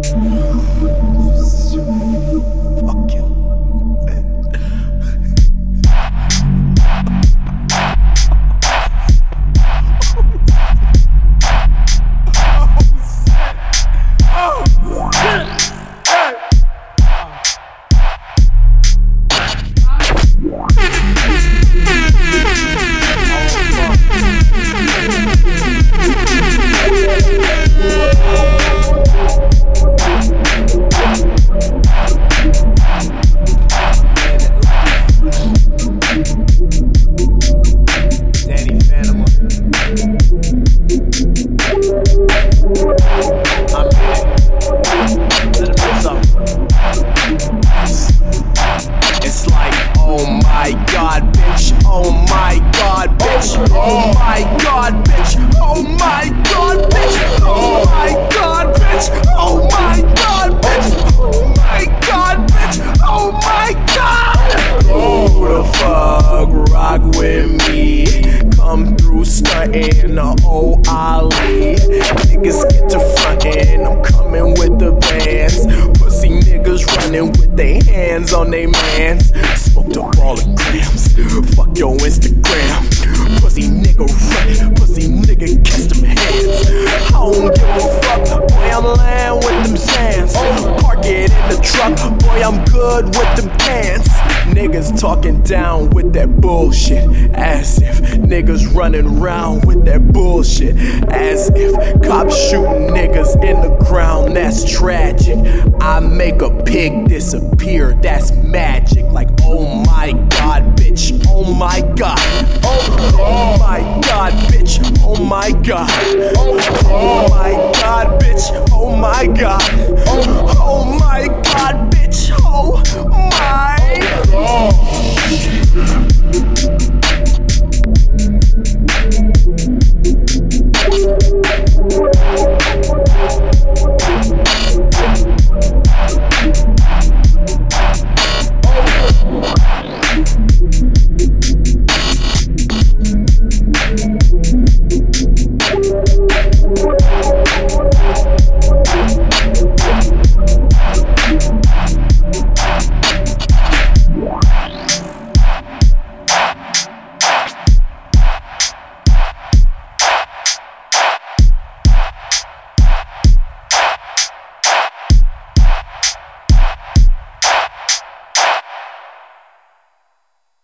Danny I'm. It's like, oh my god, bitch. Oh my god, bitch. Oh my god, bitch. Oh my god, bitch. Oh my god, bitch. Oh my god, bitch. Oh my god, bitch. Oh my god. Who the fuck rock with me? Stunting the old Ali. Niggas get to frontin', I'm coming with the bands. Pussy niggas running with their hands on their mans. Smoked up all the grams. Fuck your Instagram. Truck, boy, I'm good with them pants. Niggas talking down with that bullshit. As if niggas running around with that bullshit. As if cops shooting niggas in the ground. That's tragic. I make a pig disappear. That's magic. Like, oh my god, bitch. Oh my god. Oh, oh my god, bitch. Oh my god. Oh. Oh